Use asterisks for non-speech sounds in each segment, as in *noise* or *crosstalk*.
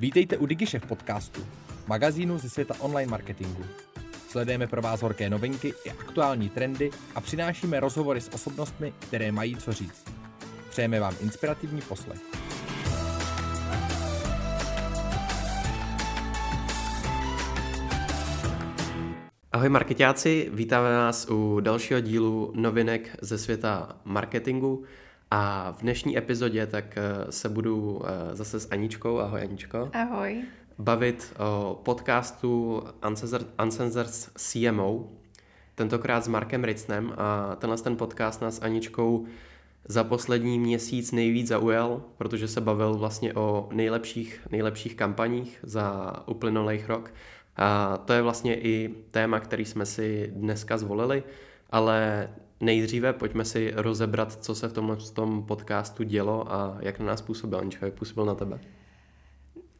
Vítejte u DigiShef podcastu, magazínu ze světa online marketingu. Sledujeme pro vás horké novinky i aktuální trendy a přinášíme rozhovory s osobnostmi, které mají co říct. Přejeme vám inspirativní poslech. Ahoj marketáci, vítáme vás u dalšího dílu novinek ze světa marketingu. A v dnešní epizodě tak eh, se budu eh, zase s Aničkou, ahoj Aničko. Ahoj. Bavit o podcastu Uncensored CMO, tentokrát s Markem Ritznem a tenhle ten podcast nás Aničkou za poslední měsíc nejvíc zaujal, protože se bavil vlastně o nejlepších, nejlepších kampaních za uplynulých rok. A to je vlastně i téma, který jsme si dneska zvolili, ale Nejdříve pojďme si rozebrat, co se v tomhle tom podcastu dělo a jak na nás působil. Anička, jak působil na tebe?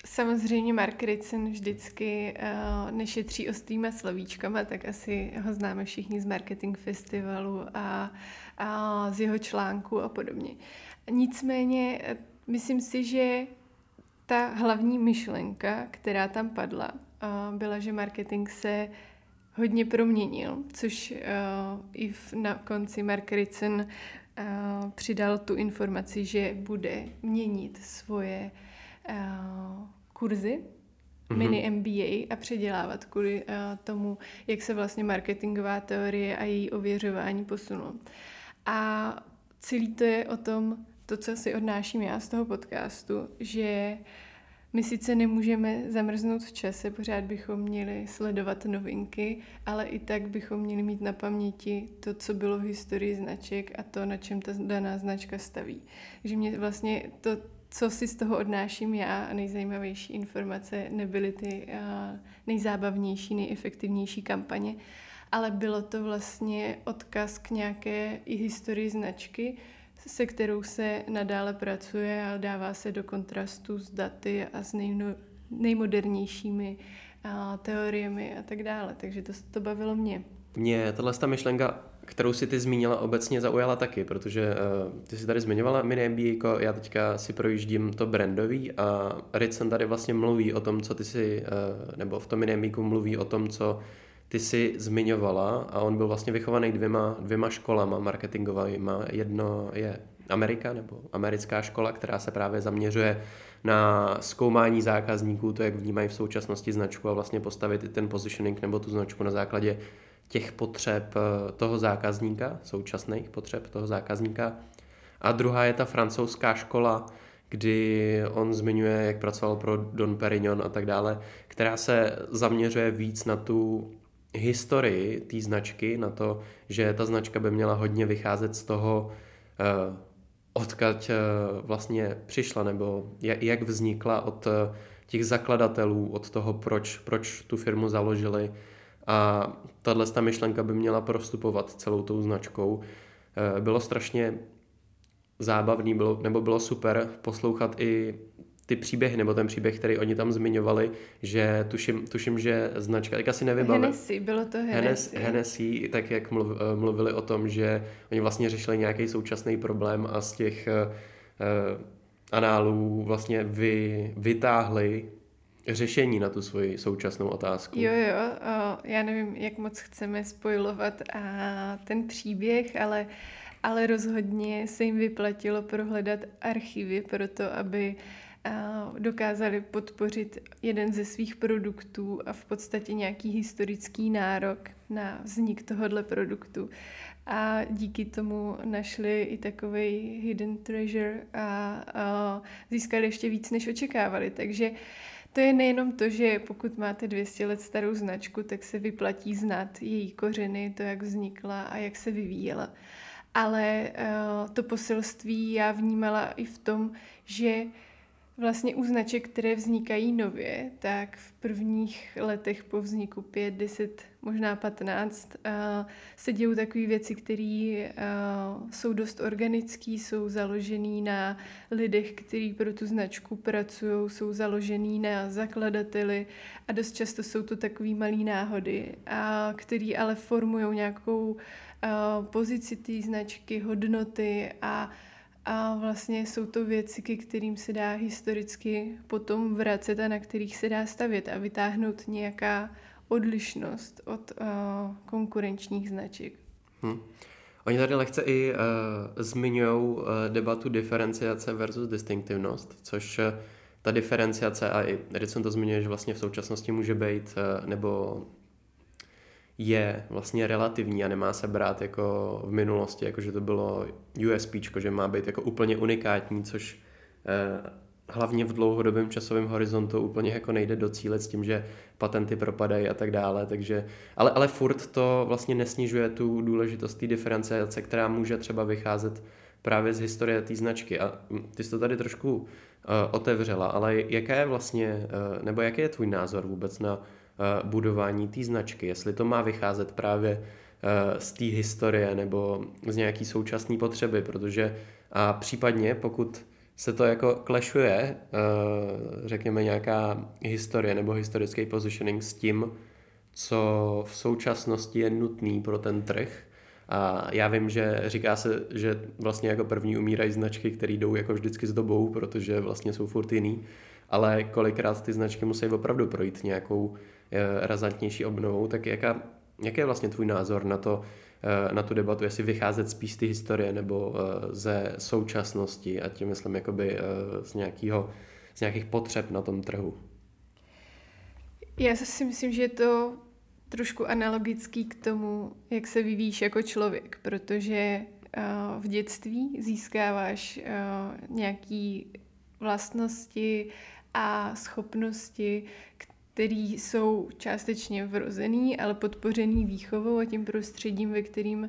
Samozřejmě Mark Ritson vždycky uh, nešetří ostrýma slovíčkama, tak asi ho známe všichni z Marketing Festivalu a, a z jeho článku a podobně. Nicméně eh, myslím si, že ta hlavní myšlenka, která tam padla, uh, byla, že marketing se hodně proměnil, což uh, i v, na konci Mark Ritson uh, přidal tu informaci, že bude měnit svoje uh, kurzy, mm-hmm. mini MBA a předělávat kvůli uh, tomu, jak se vlastně marketingová teorie a její ověřování posunulo. A celý to je o tom, to, co si odnáším já z toho podcastu, že uh, my sice nemůžeme zamrznout v čase, pořád bychom měli sledovat novinky, ale i tak bychom měli mít na paměti to, co bylo v historii značek a to, na čem ta daná značka staví. Takže mě vlastně to, co si z toho odnáším já a nejzajímavější informace nebyly ty nejzábavnější, nejefektivnější kampaně, ale bylo to vlastně odkaz k nějaké i historii značky, se kterou se nadále pracuje a dává se do kontrastu s daty a s nejno, nejmodernějšími a, teoriemi a tak dále. Takže to, to bavilo mě. Mě tahle ta myšlenka, kterou si ty zmínila, obecně zaujala taky, protože uh, ty si tady zmiňovala mini MBA, jako já teďka si projíždím to brandový a Ritson tady vlastně mluví o tom, co ty si, uh, nebo v tom mini mluví o tom, co ty jsi zmiňovala a on byl vlastně vychovaný dvěma, dvěma školama marketingovými. Jedno je Amerika nebo americká škola, která se právě zaměřuje na zkoumání zákazníků, to, jak vnímají v současnosti značku a vlastně postavit i ten positioning nebo tu značku na základě těch potřeb eh, toho zákazníka, současných potřeb toho zákazníka. A druhá je ta francouzská škola, kdy on zmiňuje, jak pracoval pro Don Perignon a tak dále, která se zaměřuje víc na tu historii té značky, na to, že ta značka by měla hodně vycházet z toho, uh, odkud uh, vlastně přišla, nebo jak, vznikla od uh, těch zakladatelů, od toho, proč, proč tu firmu založili. A tahle ta myšlenka by měla prostupovat celou tou značkou. Bylo strašně zábavný, bylo, nebo bylo super poslouchat i ty příběhy, nebo ten příběh, který oni tam zmiňovali, že tuším, tuším že značka, tak asi nevybavím. Hennessy, bylo to Hennessy. Hennessy, tak jak mluv, eh, mluvili o tom, že oni vlastně řešili nějaký současný problém a z těch uh, análů vlastně vy, vytáhli řešení na tu svoji současnou otázku. Jo, jo, o, já nevím, jak moc chceme spojovat a ten příběh, ale, ale rozhodně se jim vyplatilo prohledat archivy pro to, aby uh, dokázali podpořit jeden ze svých produktů a v podstatě nějaký historický nárok na vznik tohohle produktu. A díky tomu našli i takový hidden treasure a, a získali ještě víc, než očekávali. Takže to je nejenom to, že pokud máte 200 let starou značku, tak se vyplatí znát její kořeny, to, jak vznikla a jak se vyvíjela. Ale uh, to poselství já vnímala i v tom, že Vlastně u značek, které vznikají nově, tak v prvních letech po vzniku 5, 10, možná 15 uh, se dějou takové věci, které uh, jsou dost organické, jsou založené na lidech, kteří pro tu značku pracují, jsou založený na zakladateli a dost často jsou to takové malé náhody, a který ale formují nějakou uh, pozici té značky, hodnoty a a vlastně jsou to věci, ke kterým se dá historicky potom vracet a na kterých se dá stavět a vytáhnout nějaká odlišnost od uh, konkurenčních značek. Hmm. Oni tady lehce i uh, zmiňují uh, debatu diferenciace versus distinktivnost, což uh, ta diferenciace, a i Edison to zmiňuje, že vlastně v současnosti může být, uh, nebo je vlastně relativní a nemá se brát jako v minulosti, jako že to bylo USP, že má být jako úplně unikátní, což uh, hlavně v dlouhodobém časovém horizontu úplně jako nejde docílit s tím, že patenty propadají a tak dále, takže, ale, ale furt to vlastně nesnižuje tu důležitost té diferenciace, která může třeba vycházet právě z historie té značky. A ty jsi to tady trošku uh, otevřela, ale jaká je vlastně, uh, nebo jaký je tvůj názor vůbec na budování té značky, jestli to má vycházet právě uh, z té historie nebo z nějaký současné potřeby, protože a případně pokud se to jako klešuje, eh, řekněme nějaká historie nebo historický positioning s tím, co v současnosti je nutný pro ten trh. A já vím, že říká se, že vlastně jako první umírají značky, které jdou jako vždycky s dobou, protože vlastně jsou furt jiný, ale kolikrát ty značky musí opravdu projít nějakou eh, razantnější obnovou, tak jaká, jaký je vlastně tvůj názor na to, Eh, na tu debatu, jestli vycházet spíš z té historie nebo eh, ze současnosti a tím myslím jakoby z, nějakého, z nějakých potřeb na tom trhu. Já si myslím, že je to trošku analogický k tomu, jak se vyvíjíš jako člověk, protože v dětství získáváš nějaké vlastnosti a schopnosti, který jsou částečně vrozený, ale podpořený výchovou a tím prostředím, ve kterým uh,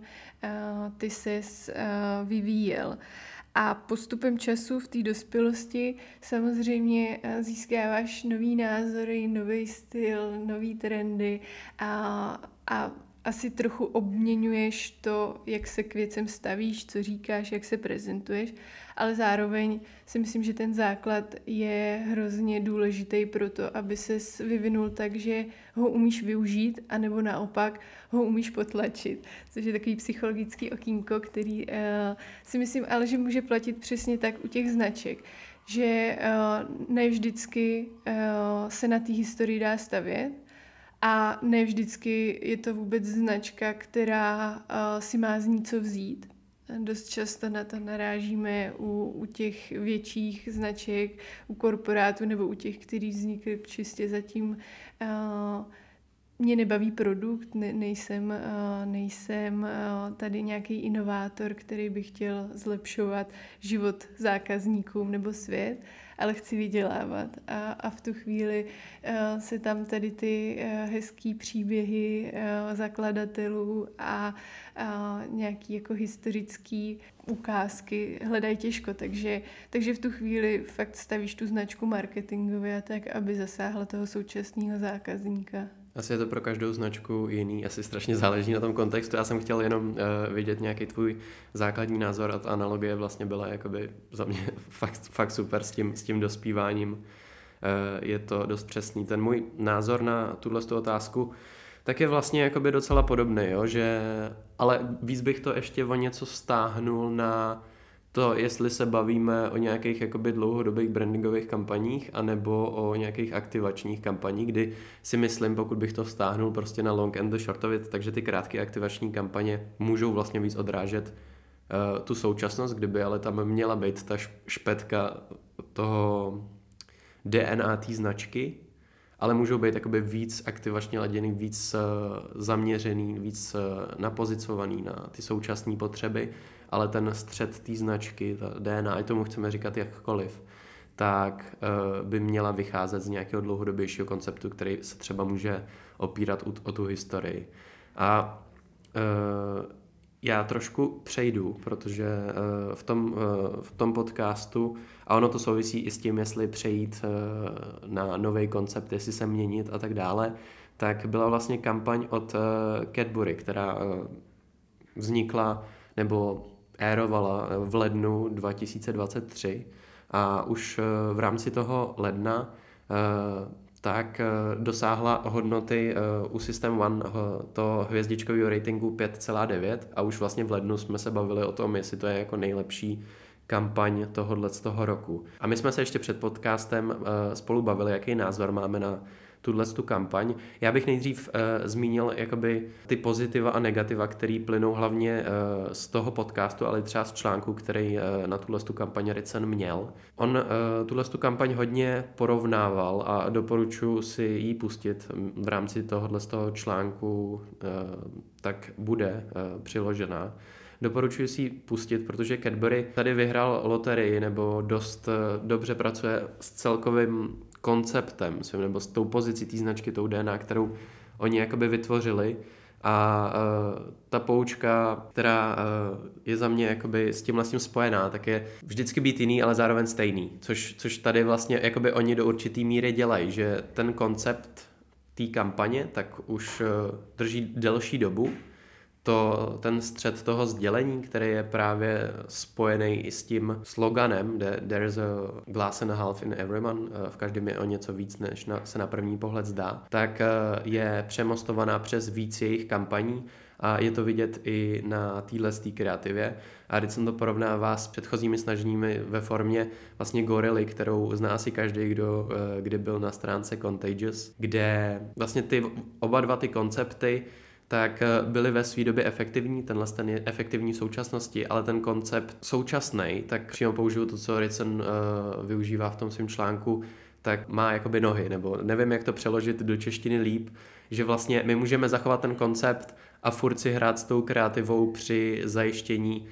ty ses uh, vyvíjel. A postupem času v té dospělosti samozřejmě získáváš nový názory, nový styl, nový trendy a, a asi trochu obměňuješ to, jak se k věcem stavíš, co říkáš, jak se prezentuješ, ale zároveň si myslím, že ten základ je hrozně důležitý pro to, aby se vyvinul tak, že ho umíš využít, anebo naopak ho umíš potlačit, což je takový psychologický okýnko, který uh, si myslím ale, že může platit přesně tak u těch značek, že uh, ne vždycky uh, se na té historii dá stavět, a ne vždycky je to vůbec značka, která uh, si má z ní co vzít. Dost často na to narážíme u, u těch větších značek, u korporátů nebo u těch, kteří vznikly čistě zatím uh, mě nebaví produkt, ne, nejsem, uh, nejsem uh, tady nějaký inovátor, který by chtěl zlepšovat život zákazníkům nebo svět, ale chci vydělávat. A, a v tu chvíli uh, se tam tady ty hezký příběhy zakladatelů a uh, nějaký jako historický ukázky hledají těžko, takže, takže v tu chvíli fakt stavíš tu značku marketingově tak, aby zasáhla toho současného zákazníka. Asi je to pro každou značku jiný, asi strašně záleží na tom kontextu. Já jsem chtěl jenom uh, vidět nějaký tvůj základní názor a ta analogie vlastně byla jakoby za mě *laughs* fakt, fakt super s tím, s tím dospíváním. Uh, je to dost přesný. Ten můj názor na tuhle otázku tak je vlastně jakoby docela podobný, jo? že ale víc bych to ještě o něco stáhnul na to, jestli se bavíme o nějakých jakoby dlouhodobých brandingových kampaních, anebo o nějakých aktivačních kampaních, kdy si myslím, pokud bych to vztáhnul prostě na long and the short of it, takže ty krátké aktivační kampaně můžou vlastně víc odrážet uh, tu současnost, kdyby ale tam měla být ta špetka toho DNA té značky, ale můžou být jakoby víc aktivačně laděný, víc uh, zaměřený, víc uh, napozicovaný na ty současné potřeby ale ten střed té značky, ta DNA, i tomu chceme říkat jakkoliv, tak uh, by měla vycházet z nějakého dlouhodobějšího konceptu, který se třeba může opírat o, tu historii. A uh, já trošku přejdu, protože uh, v, tom, v tom podcastu, a ono to souvisí i s tím, jestli přejít na nový koncept, jestli se měnit a tak dále, tak byla vlastně kampaň od Cadbury, která vznikla nebo érovala eh, v lednu 2023 a už eh, v rámci toho ledna eh, tak dosáhla hodnoty u System One to hvězdičkového ratingu 5,9 a už vlastně v lednu jsme se bavili o tom, jestli to je jako nejlepší kampaň tohohle z toho roku. A my jsme se ještě před podcastem spolu bavili, jaký názor máme na tuhle tu kampaň. Já bych nejdřív uh, zmínil jakoby ty pozitiva a negativa, které plynou hlavně uh, z toho podcastu, ale třeba z článku, který uh, na tuhle tu kampaň Ricen měl. On uh, tuhle tu kampaň hodně porovnával a doporučuji si ji pustit v rámci tohohle z toho článku, uh, tak bude uh, přiložená. Doporučuji si ji pustit, protože Cadbury tady vyhrál loterii nebo dost dobře pracuje s celkovým konceptem svým, nebo s tou pozicí té značky, tou DNA, kterou oni jakoby vytvořili. A uh, ta poučka, která uh, je za mě jakoby s tím vlastně spojená, tak je vždycky být jiný, ale zároveň stejný. Což, což tady vlastně jakoby oni do určitý míry dělají, že ten koncept té kampaně tak už uh, drží delší dobu, to, ten střed toho sdělení, který je právě spojený i s tím sloganem There's a glass and a half in everyone, eh, v každém je o něco víc, než na, se na první pohled zdá, tak eh, je přemostovaná přes víc jejich kampaní a je to vidět i na téhle kreativě. A když jsem to porovnává s předchozími snaženími ve formě vlastně gorily, kterou zná si každý, kdo eh, kdy byl na stránce Contagious, kde vlastně ty oba dva ty koncepty tak eh, byly ve své době efektivní, tenhle ten je efektivní v současnosti, ale ten koncept současný, tak přímo použiju to, co Ricen uh, využívá v tom svém článku, tak má jakoby nohy, nebo nevím, jak to přeložit do češtiny líp, že vlastně my můžeme zachovat ten koncept a furt si hrát s tou kreativou při zajištění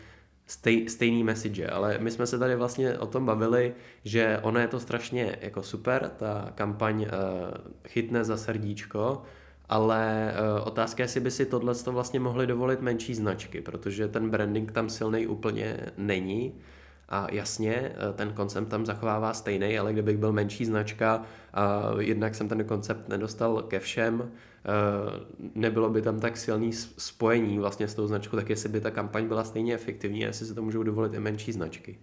stej, stejný message, ale my jsme se tady vlastně o tom bavili, že ono je to strašně jako super, ta kampaň uh, chytne za srdíčko, ale uh, otázka je, jestli by si tohle vlastně mohli dovolit menší značky, protože ten branding tam silný úplně není. A jasně, eh, ten koncept tam zachovává stejný, ale kdybych byl menší značka a jednak jsem ten koncept nedostal ke všem, eh, nebylo by tam tak silný spojení vlastně s tou značkou, tak jestli by ta kampaň byla stejně efektivní, jestli se to můžou dovolit i menší značky.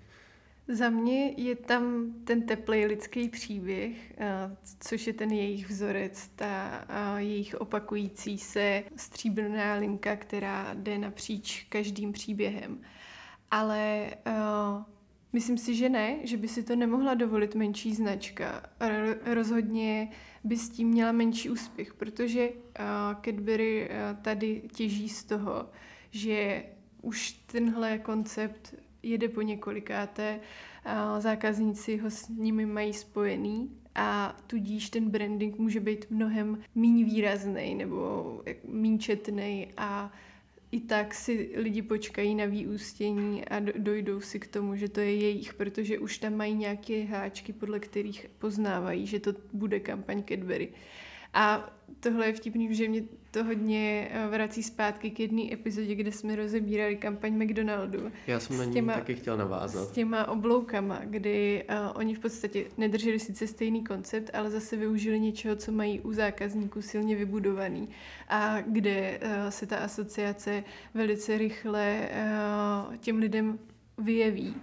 Za mě je tam ten teplý lidský příběh, eh, což je ten jejich vzorec, ta eh, jejich opakující se stříbrná linka, která jde napříč každým příběhem. Ale uh, myslím si, že ne, že by si to nemohla dovolit menší značka. Rozhodně by s tím měla menší úspěch, protože Cadbury tady těží z toho, že už tenhle koncept jede po několikáté, zákazníci ho s nimi mají spojený a tudíž ten branding může být mnohem méně výrazný nebo méně četný a i tak si lidi počkají na výústění a dojdou si k tomu, že to je jejich, protože už tam mají nějaké háčky, podle kterých poznávají, že to bude kampaň Cadbury. A tohle je vtipný, že mě to hodně eh, vrací zpátky k jedné epizodě, kde jsme rozebírali kampaň McDonaldu. Já jsem na ní těma, taky chtěl navázat. S těma obloukama, kdy uh, oni v podstatě nedrželi sice stejný koncept, ale zase využili něčeho, co mají u zákazníků silně vybudovaný a kde uh, se ta asociace velice rychle uh, těm lidem vyjeví.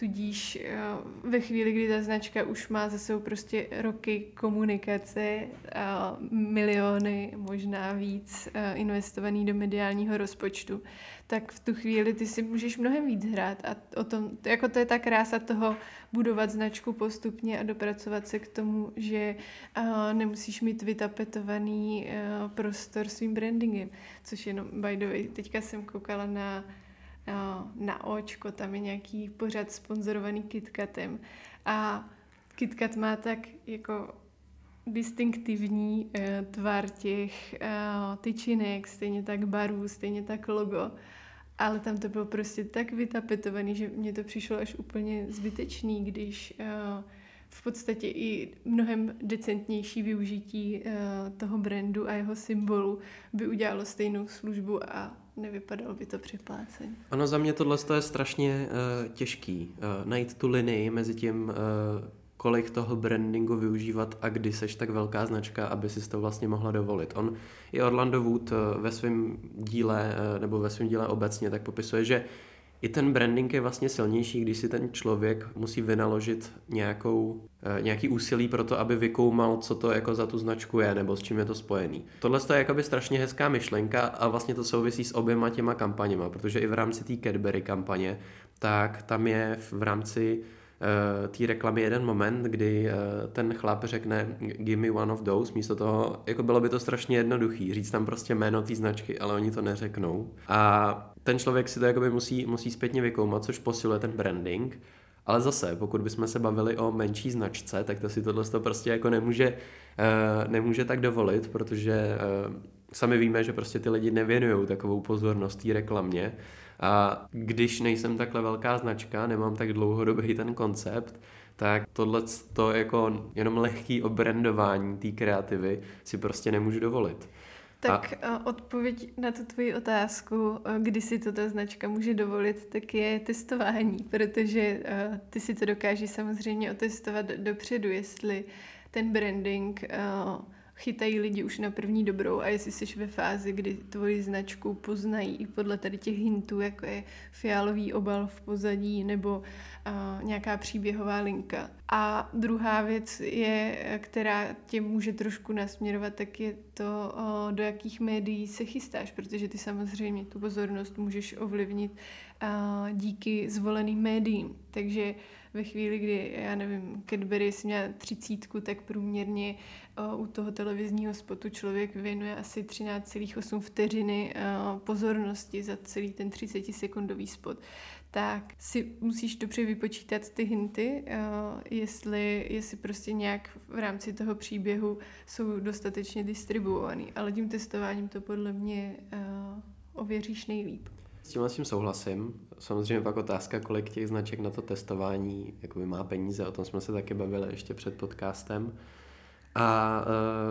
Tudíž eh, ve chvíli, kdy ta značka už má za sebou prostě roky komunikace, a miliony, možná víc eh, investovaný do mediálního rozpočtu, tak v tu chvíli ty si můžeš mnohem víc hrát a o tom, jako to je ta krása toho budovat značku postupně a dopracovat se k tomu, že nemusíš mít vytapetovaný prostor svým brandingem, což jenom by the way, teďka jsem koukala na na očko, tam je nějaký pořad sponzorovaný KitKatem. A KitKat má tak jako distinktivní uh, tvar těch uh, tyčinek, stejně tak barů, stejně tak logo, ale tam to bylo prostě tak vytapetovaný, že mně to přišlo až úplně zbytečný, když uh, v podstatě i mnohem decentnější využití toho brandu a jeho symbolu by udělalo stejnou službu a nevypadalo by to připlácení. Ano, za mě tohle je strašně uh, těžký. Uh, najít tu linii mezi tím, uh, kolik toho brandingu využívat a kdy seš tak velká značka, aby si to vlastně mohla dovolit. On i Orlando Wood uh, ve svém díle, uh, nebo ve svém díle obecně, tak popisuje, že i ten branding je vlastně silnější, když si ten člověk musí vynaložit nějakou, eh, nějaký úsilí pro to, aby vykoumal, co to jako za tu značku je, nebo s čím je to spojený. Tohle je jakoby strašně hezká myšlenka a vlastně to souvisí s oběma těma kampaněma, protože i v rámci té Cadbury kampaně, tak tam je v rámci té reklamy jeden moment, kdy uh, ten chlap řekne give me one of those, místo toho, jako bylo by to strašně jednoduchý, říct tam prostě jméno té značky, ale oni to neřeknou. A ten člověk si to jakoby musí, musí zpětně vykoumat, což posiluje ten branding. Ale zase, pokud bychom se bavili o menší značce, tak to si tohle to prostě jako nemůže, uh, nemůže tak dovolit, protože sami víme, že prostě ty lidi nevěnují takovou pozornost té reklamě. A když nejsem takhle velká značka, nemám tak dlouhodobý ten koncept, tak tohle to jako jenom lehký obrandování té kreativy si prostě nemůžu dovolit. Tak a... odpověď na tu tvoji otázku, kdy si to ta značka může dovolit, tak je testování, protože ty si to dokážeš samozřejmě otestovat dopředu, jestli ten branding chytají lidi už na první dobrou a jestli jsi ve fázi, kdy tvoji značku poznají i podle tady těch hintů, jako je fialový obal v pozadí nebo uh, nějaká příběhová linka. A druhá věc je, která tě může trošku nasměrovat, tak je to, uh, do jakých médií se chystáš, protože ty samozřejmě tu pozornost můžeš ovlivnit uh, díky zvoleným médiím. Takže ve chvíli, kdy, já nevím, Cadbury si měla třicítku, tak průměrně u toho televizního spotu člověk věnuje asi 13,8 vteřiny pozornosti za celý ten 30 sekundový spot, tak si musíš dobře vypočítat ty hinty, jestli, jestli prostě nějak v rámci toho příběhu jsou dostatečně distribuovaný. Ale tím testováním to podle mě ověříš nejlíp. S tím tím souhlasím. Samozřejmě pak otázka, kolik těch značek na to testování jakoby má peníze, o tom jsme se taky bavili ještě před podcastem. A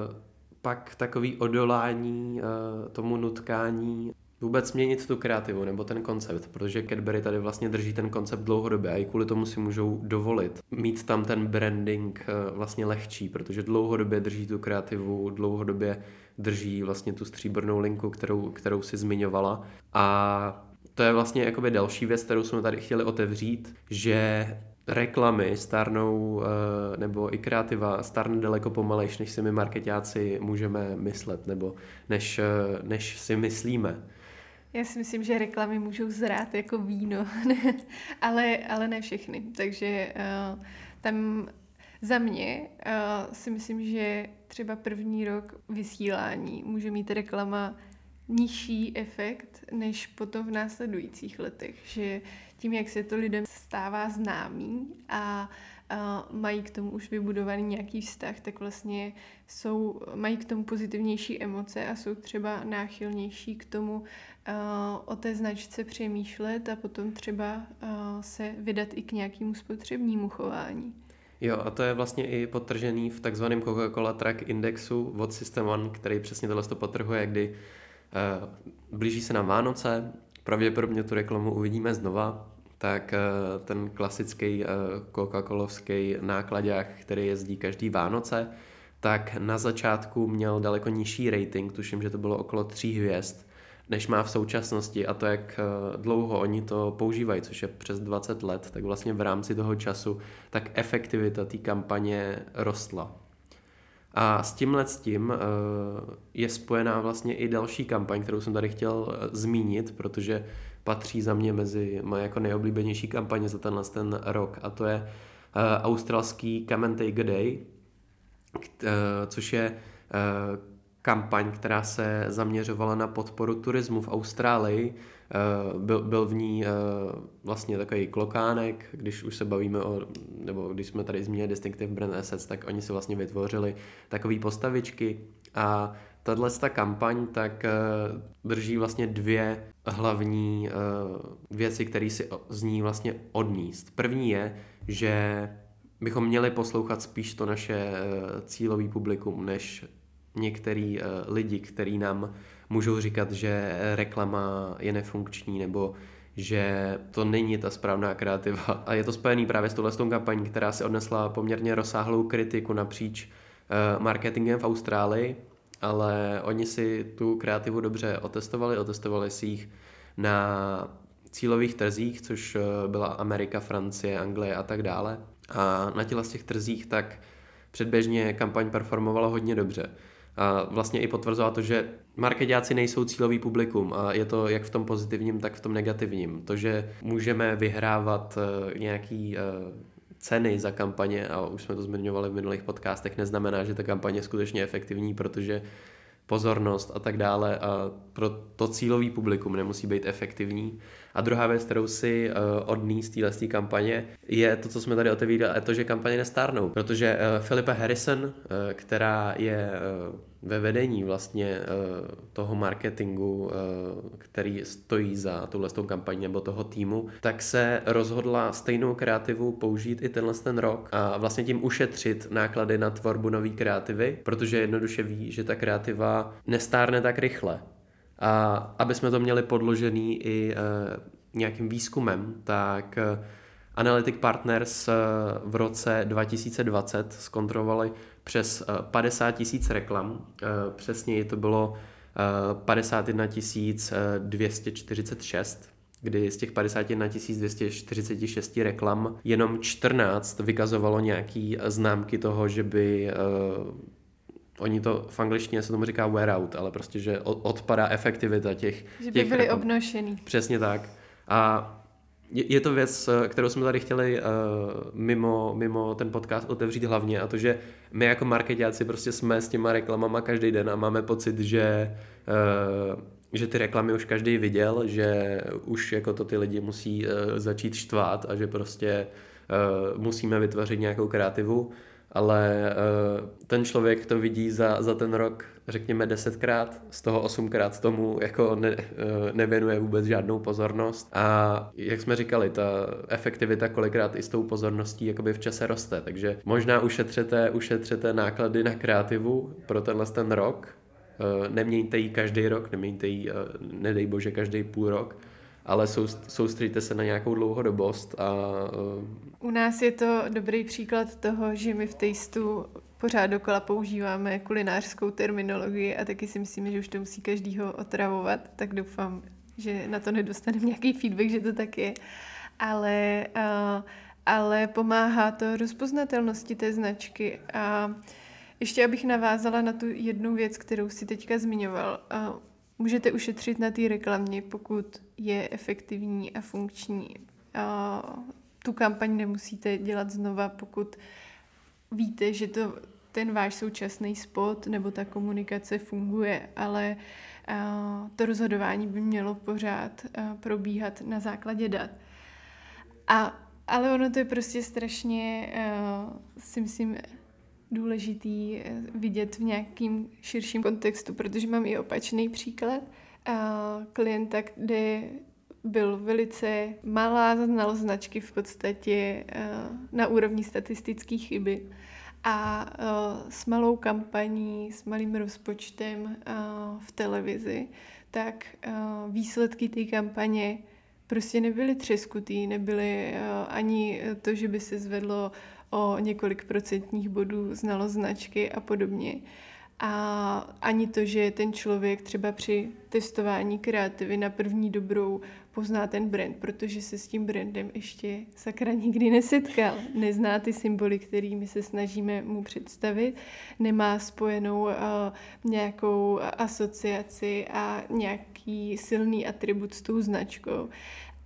uh, pak takový odolání uh, tomu nutkání vůbec změnit tu kreativu nebo ten koncept, protože Cadbury tady vlastně drží ten koncept dlouhodobě a i kvůli tomu si můžou dovolit mít tam ten branding uh, vlastně lehčí, protože dlouhodobě drží tu kreativu, dlouhodobě drží vlastně tu stříbrnou linku, kterou, kterou si zmiňovala a to je vlastně jakoby další věc, kterou jsme tady chtěli otevřít, že reklamy starnou, eh, nebo i kreativa starne daleko pomalejš, než si my marketáci můžeme myslet, nebo než, eh, než si myslíme. Já si myslím, že reklamy můžou zrát jako víno, *laughs* ale, ale ne všechny. Takže uh, tam za mě si myslím, že třeba první rok vysílání může mít reklama nižší efekt než potom v následujících letech, že tím, jak se to lidem stává známý a, a mají k tomu už vybudovaný nějaký vztah, tak vlastně jsou, mají k tomu pozitivnější emoce a jsou třeba náchylnější k tomu a, o té značce přemýšlet a potom třeba a, se vydat i k nějakému spotřebnímu chování. Jo, a to je vlastně i potržený v takzvaném Coca-Cola Track Indexu od System One, který přesně tohle to potrhuje, kdy blíží se nám Vánoce, pravděpodobně tu reklamu uvidíme znova, tak uh, ten klasický uh, Coca-Colovský nákladák, který jezdí každý Vánoce, tak na začátku měl daleko nižší rating, tuším, že to bylo okolo tří hvězd, než má v současnosti a to, jak eh, dlouho oni to používají, což je přes 20 let, tak vlastně v rámci toho času, tak efektivita té kampaně rostla. A s tímhle s tím eh, je spojená vlastně i další kampaň, kterou jsem tady chtěl eh, zmínit, protože patří za mě mezi moje jako nejoblíbenější kampaně za tenhle ten rok a to je australský Come and Take a Day, což je kampaň, která se zaměřovala na podporu turismu v Austrálii. Eh, byl, byl v ní eh, vlastně takový klokánek, když už se bavíme o, nebo když jsme tady zmínili Distinctive Brand Assets, tak oni si vlastně vytvořili takové postavičky a tahle ta kampaň tak eh, drží vlastně dvě hlavní věci, které si z ní vlastně odníst. První je, že bychom měli poslouchat spíš to naše cílový publikum, než některý uh, lidi, kteří nám můžou říkat, že reklama je nefunkční nebo že to není ta správná kreativa. *laughs* A je to spojený právě s touhle kampaní, která se odnesla poměrně rozsáhlou kritiku napříč uh, marketingem v Austrálii, ale oni si tu kreativu dobře otestovali, otestovali si jich na cílových trzích, což byla Amerika, Francie, Anglie a tak dále. A na těch trzích tak předběžně kampaň performovala hodně dobře. Vlastně i potvrzovala to, že marketáci nejsou cílový publikum a je to jak v tom pozitivním, tak v tom negativním. To, že můžeme vyhrávat nějaký ceny za kampaně, a už jsme to zmiňovali v minulých podcastech, neznamená, že ta kampaně je skutečně efektivní, protože pozornost a tak dále a pro to cílový publikum nemusí být efektivní. A druhá věc, kterou si uh, odní z téhle kampaně, je to, co jsme tady otevírali, je to, že kampaně nestárnou. Protože uh, Filipa Harrison, uh, která je uh, ve vedení vlastně uh, toho marketingu, uh, který stojí za tuhle kampaní nebo toho týmu, tak se rozhodla stejnou kreativu použít i tenhle ten rok a vlastně tím ušetřit náklady na tvorbu nový kreativy, protože jednoduše ví, že ta kreativa nestárne tak rychle. A aby jsme to měli podložený i uh, nějakým výzkumem, tak uh, Analytic Partners uh, v roce 2020 zkontrolovali přes 50 tisíc reklam, přesněji to bylo 51 246 kdy z těch 51 246 reklam jenom 14 vykazovalo nějaký známky toho, že by oni to v angličtině se tomu říká wear out, ale prostě, že odpadá efektivita těch Že by těch byly reklam. obnošený. Přesně tak. A je, je to věc, kterou jsme tady chtěli uh, mimo, mimo ten podcast otevřít hlavně a to, že my jako marketáci prostě jsme s těma reklamama každý den a máme pocit, že uh, že ty reklamy už každý viděl, že už jako to ty lidi musí uh, začít štvát a že prostě uh, musíme vytvořit nějakou kreativu ale uh, ten člověk to vidí za, za ten rok, řekněme, desetkrát, z toho osmkrát tomu jako ne, uh, nevěnuje vůbec žádnou pozornost. A jak jsme říkali, ta efektivita kolikrát i s tou pozorností jakoby v čase roste, takže možná ušetřete, ušetřete náklady na kreativu pro tenhle ten rok, uh, nemějte ji každý rok, nemějte ji, nedej bože, každý půl rok, ale soustředíte se na nějakou dlouhodobost a... Uh... U nás je to dobrý příklad toho, že my v Tasteu pořád dokola používáme kulinářskou terminologii a taky si myslíme, že už to musí každýho otravovat, tak doufám, že na to nedostaneme nějaký feedback, že to tak je. Ale, uh, ale pomáhá to rozpoznatelnosti té značky a ještě abych navázala na tu jednu věc, kterou si teďka zmiňoval. Uh, můžete ušetřit na té reklamě, pokud je efektivní a funkční. A tu kampaň nemusíte dělat znova, pokud víte, že to, ten váš současný spot nebo ta komunikace funguje, ale to rozhodování by mělo pořád probíhat na základě dat. A, ale ono to je prostě strašně, a, si myslím, důležitý eh, vidět v nějakým širším kontextu, protože mám i opačný příklad klienta, kde byl velice malá znalost značky v podstatě eh, na úrovni statistické chyby. A eh, s malou kampaní, s malým rozpočtem v televizi, tak výsledky té kampaně prostě nebyly třeskutý, nebyly ani to, že by se zvedlo o několik procentních bodů znalost značky a podobně. A ani to, že ten člověk třeba při testování kreativy na první dobrou pozná ten brand, protože se s tím brandem ještě sakra nikdy nesetkal. Nezná ty symboly, kterými se snažíme mu představit, nemá spojenou uh, nějakou asociaci a nějaký silný atribut s tou značkou.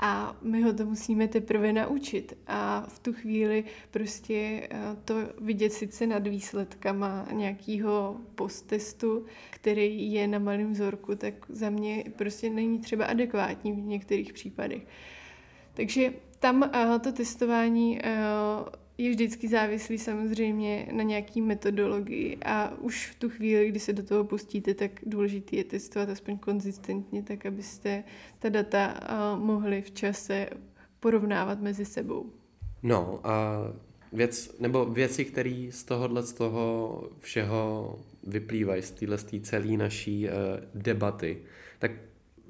A my ho to musíme teprve naučit. A v tu chvíli prostě eh, to vidět sice nad výsledkama nějakého posttestu, který je na malém vzorku, tak za mě prostě není třeba adekvátní v některých případech. Takže tam eh, to testování eh, je vždycky závislý samozřejmě na nějaký metodologii a už v tu chvíli, kdy se do toho pustíte, tak důležité je testovat aspoň konzistentně, tak abyste ta data mohli v čase porovnávat mezi sebou. No a věc, nebo věci, které z tohohle z toho všeho vyplývají, z téhle celé naší uh, debaty, tak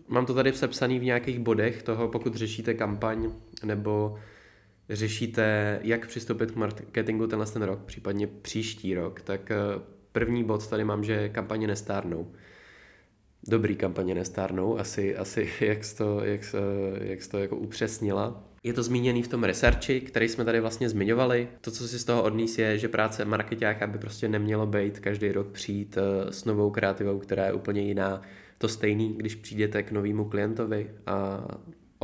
mám to tady sepsaný v nějakých bodech toho, pokud řešíte kampaň nebo řešíte, jak přistoupit k marketingu tenhle ten rok, případně příští rok, tak eh, první bod tady mám, že kampaně nestárnou. dobrý kampaně nestárnou, asi, asi *laughs* jak jsi to, jak, jak jsi to jako upřesnila. Je to zmíněný v tom researchi, který jsme tady vlastně zmiňovali. To, co si z toho odníst, je, že práce marketáka by prostě nemělo být každý rok přijít eh, s novou kreativou, která je úplně jiná. To stejný, když přijdete k novému klientovi a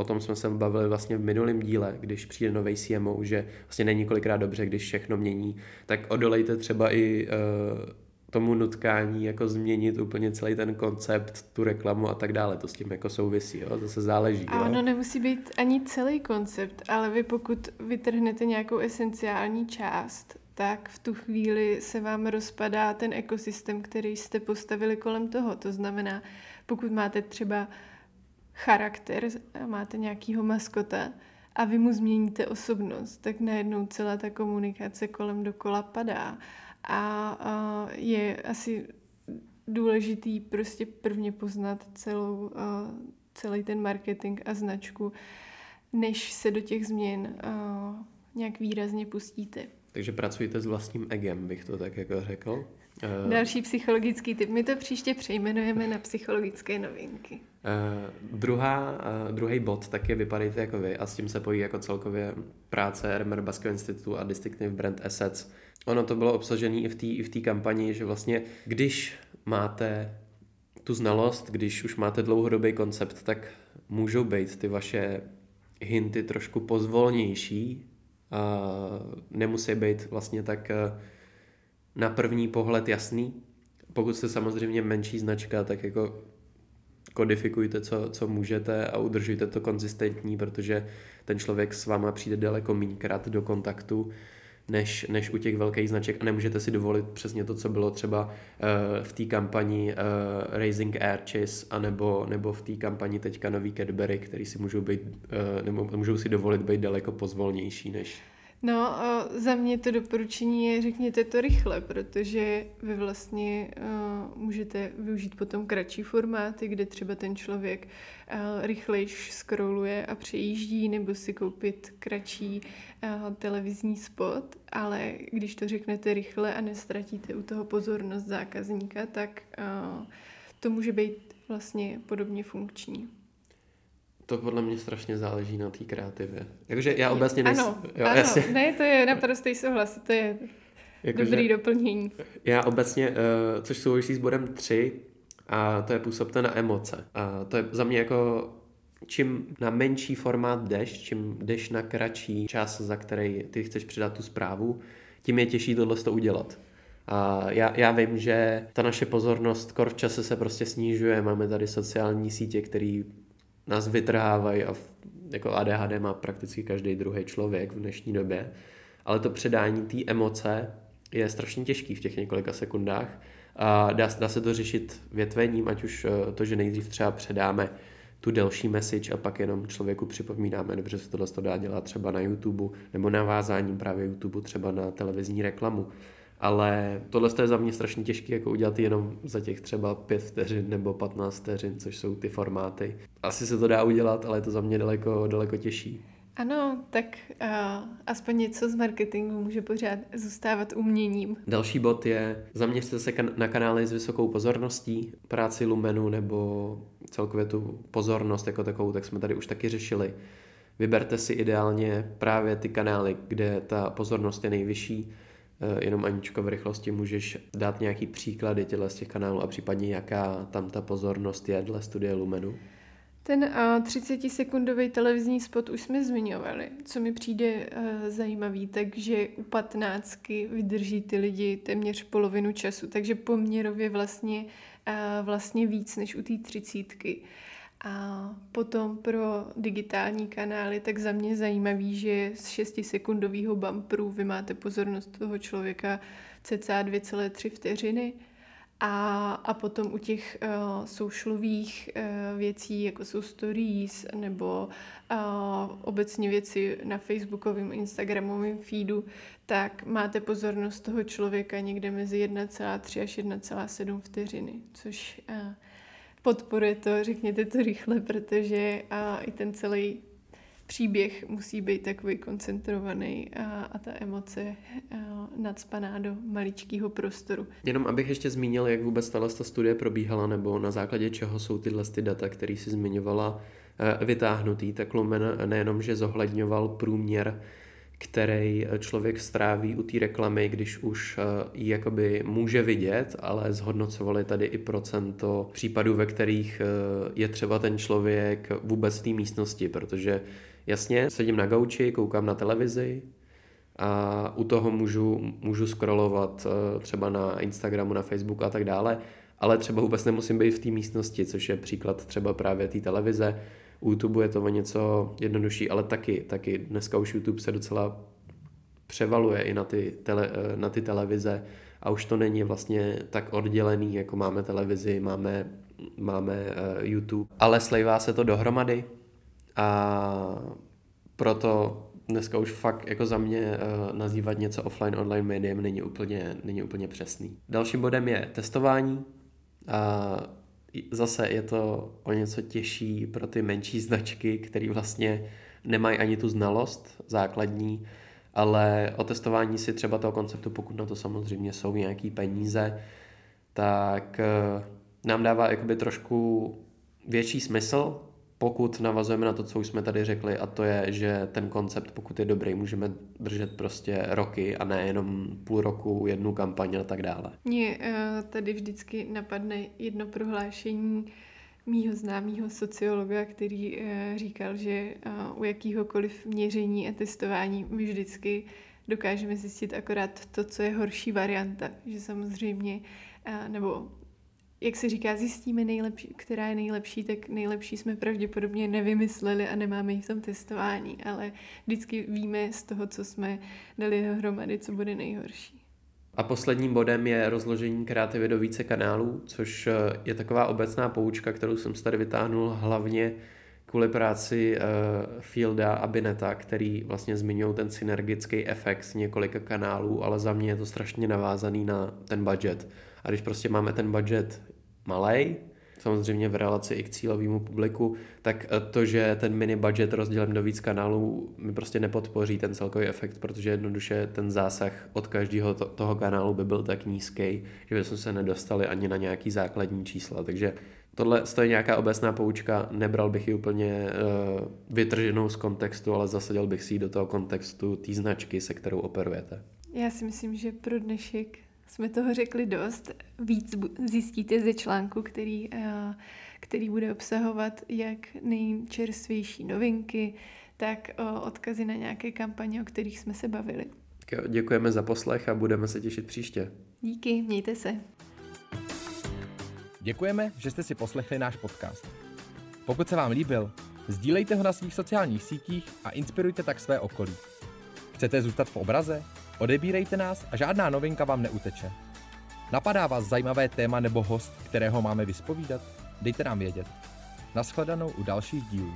o tom jsme se bavili vlastně v minulém díle, když přijde nový CMO, že vlastně není kolikrát dobře, když všechno mění, tak odolejte třeba i uh, tomu nutkání jako změnit úplně celý ten koncept, tu reklamu a tak dále. To s tím jako souvisí, jo? zase záleží. A ono nemusí být ani celý koncept, ale vy pokud vytrhnete nějakou esenciální část, tak v tu chvíli se vám rozpadá ten ekosystém, který jste postavili kolem toho. To znamená, pokud máte třeba charakter, máte nějakýho maskota a vy mu změníte osobnost, tak najednou celá ta komunikace kolem dokola padá. A, a je asi důležitý prostě prvně poznat celou, a, celý ten marketing a značku, než se do těch změn a, nějak výrazně pustíte. Takže pracujete s vlastním egem, bych to tak jako řekl. Další psychologický typ. My to příště přejmenujeme na psychologické novinky. Uh, druhá, uh, druhý bod taky vypadejte jako vy a s tím se pojí jako celkově práce RMR Basketball Institutu a Distinctive Brand Assets. Ono to bylo obsažené i v té v kampani, že vlastně když máte tu znalost, když už máte dlouhodobý koncept, tak můžou být ty vaše hinty trošku pozvolnější a nemusí být vlastně tak na první pohled jasný. Pokud jste samozřejmě menší značka, tak jako kodifikujte, co, co můžete a udržujte to konzistentní, protože ten člověk s váma přijde daleko mínkrát do kontaktu, než, než u těch velkých značek. A nemůžete si dovolit přesně to, co bylo třeba uh, v té kampani uh, Raising Arches anebo, nebo v té kampani teďka nový Cadbury, který si můžou, být, uh, nebo můžou si dovolit být daleko pozvolnější než No, za mě to doporučení je, řekněte to rychle, protože vy vlastně uh, můžete využít potom kratší formáty, kde třeba ten člověk uh, rychlejš scrolluje a přejíždí, nebo si koupit kratší uh, televizní spot, ale když to řeknete rychle a nestratíte u toho pozornost zákazníka, tak uh, to může být vlastně podobně funkční to podle mě strašně záleží na té kreativě. Jakože já obecně nejsem... Ano, jo, ano, jasně. ne, to je naprostý souhlas, to je jako dobrý doplnění. Já obecně, uh, což souvisí s bodem 3, a to je působte na emoce. A to je za mě jako čím na menší formát jdeš, čím jdeš na kratší čas, za který ty chceš předat tu zprávu, tím je těžší tohle to udělat. A já, já vím, že ta naše pozornost kor v čase se prostě snižuje, máme tady sociální sítě, které nás vytrhávají a jako ADHD má prakticky každý druhý člověk v dnešní době, ale to předání té emoce je strašně těžký v těch několika sekundách a dá, dá se to řešit větvením, ať už eh, to, že nejdřív třeba předáme tu delší message a pak jenom člověku připomínáme, dobře se tohle to dá dělat třeba na YouTube nebo navázáním právě YouTube třeba na televizní reklamu ale tohle je za mě strašně těžké jako udělat jenom za těch třeba 5 vteřin nebo 15 vteřin, což jsou ty formáty. Asi se to dá udělat, ale je to za mě daleko, daleko těžší. Ano, tak uh, aspoň něco z marketingu může pořád zůstávat uměním. Další bod je, zaměřte se kan- na kanály s vysokou pozorností, práci lumenu nebo celkově tu pozornost jako takovou, tak jsme tady už taky řešili. Vyberte si ideálně právě ty kanály, kde ta pozornost je nejvyšší, jenom Aničko v rychlosti můžeš dát nějaký příklady těle z těch kanálů a případně jaká tam ta pozornost je dle studie Lumenu? Ten uh, eh, 30-sekundový televizní spot už jsme zmiňovali, co mi přijde uh, zajímavý, takže u patnáctky vydrží ty lidi téměř polovinu času, takže poměrově vlastně, vlastně víc než u té třicítky. A potom pro digitální kanály, tak za mě zajímavý, že z 6-sekundového bumperu vy máte pozornost toho člověka cca 2,3 vteřiny. A, a potom u těch uh, socialových uh, věcí, jako jsou stories nebo uh, obecně věci na facebookovém, instagramovém feedu, tak máte pozornost toho člověka někde mezi 1,3 až 1,7 vteřiny, což uh, podporuje to, řekněte to rychle, protože a i ten celý příběh musí být takový koncentrovaný a, a ta emoce a, nadspaná do maličkého prostoru. Jenom abych ještě zmínil, jak vůbec tahle studie probíhala, nebo na základě čeho jsou tyhle ty data, které si zmiňovala, eh, vytáhnutý, tak Lumen nejenom, že zohledňoval průměr který člověk stráví u té reklamy, když už eh, ji jakoby může vidět, ale zhodnocovali tady i procento případů, ve kterých eh, je třeba ten člověk vůbec v té místnosti, protože jasně, sedím na gauči, koukám na televizi a u toho můžu, můžu scrollovat eh, třeba na Instagramu, na Facebooku a tak dále, ale třeba vůbec nemusím být v té místnosti, což je příklad třeba právě té televize, u YouTube je to o něco jednodušší, ale taky, taky dneska už YouTube se docela převaluje i na ty, tele, na ty televize a už to není vlastně tak oddělený, jako máme televizi, máme, máme uh, YouTube, ale slejvá se to dohromady a proto dneska už fakt jako za mě uh, nazývat něco offline, online médiem není úplně, není úplně přesný. Dalším bodem je testování. A zase je to o něco těžší pro ty menší značky, které vlastně nemají ani tu znalost základní, ale o testování si třeba toho konceptu, pokud na to samozřejmě jsou nějaký peníze, tak eh, nám dává jakoby trošku větší smysl pokud navazujeme na to, co už jsme tady řekli, a to je, že ten koncept, pokud je dobrý, můžeme držet prostě roky a ne jenom půl roku, jednu kampaň a tak dále. Mně uh, tady vždycky napadne jedno prohlášení mýho známého sociologa, který uh, říkal, že uh, u jakýhokoliv měření a testování my vždycky dokážeme zjistit akorát to, co je horší varianta. Že samozřejmě, nebo jak se říká, zjistíme, nejlepší, která je nejlepší, tak nejlepší jsme pravděpodobně nevymysleli a nemáme ji v tom testování, ale vždycky víme z toho, co jsme dali dohromady, co bude nejhorší. A posledním bodem je rozložení kreativy do více kanálů, což eh, je taková obecná poučka, kterou jsem tady vytáhnul hlavně kvůli práci uh, Fielda a Bineta, který vlastně zmiňují ten synergický efekt z několika kanálů, ale za mě je to strašně navázaný na ten budget. A když prostě máme ten budget malý, samozřejmě v relaci i k cílovému publiku, tak eh, to, že ten mini budget rozdělím do víc kanálů, mi prostě nepodpoří ten celkový efekt, protože jednoduše ten zásah od každého to, toho kanálu by byl tak nízký, že bychom se nedostali ani na nějaký základní čísla. Takže tohle je nějaká obecná poučka, nebral bych ji úplně uh, vytrženou z kontextu, ale zasadil bych si ji do toho kontextu té značky, se kterou operujete. Já si myslím, že pro dnešek jsme toho řekli dost. Víc zjistíte ze článku, který, eh, který bude obsahovat jak nejčerstvější novinky, tak eh, odkazy na nějaké kampaně, o kterých jsme se bavili. Děkujeme za poslech a budeme se těšit příště. Díky, mějte se. Děkujeme, že jste si poslechli náš podcast. Pokud se vám líbil, sdílejte ho na svých sociálních sítích a inspirujte tak své okolí. Chcete zůstat v obraze? Odebírejte nás a žádná novinka vám neuteče. Napadá vás zajímavé téma nebo host, kterého máme vyspovídat? Dejte nám vědět. Naschledanou u dalších dílů.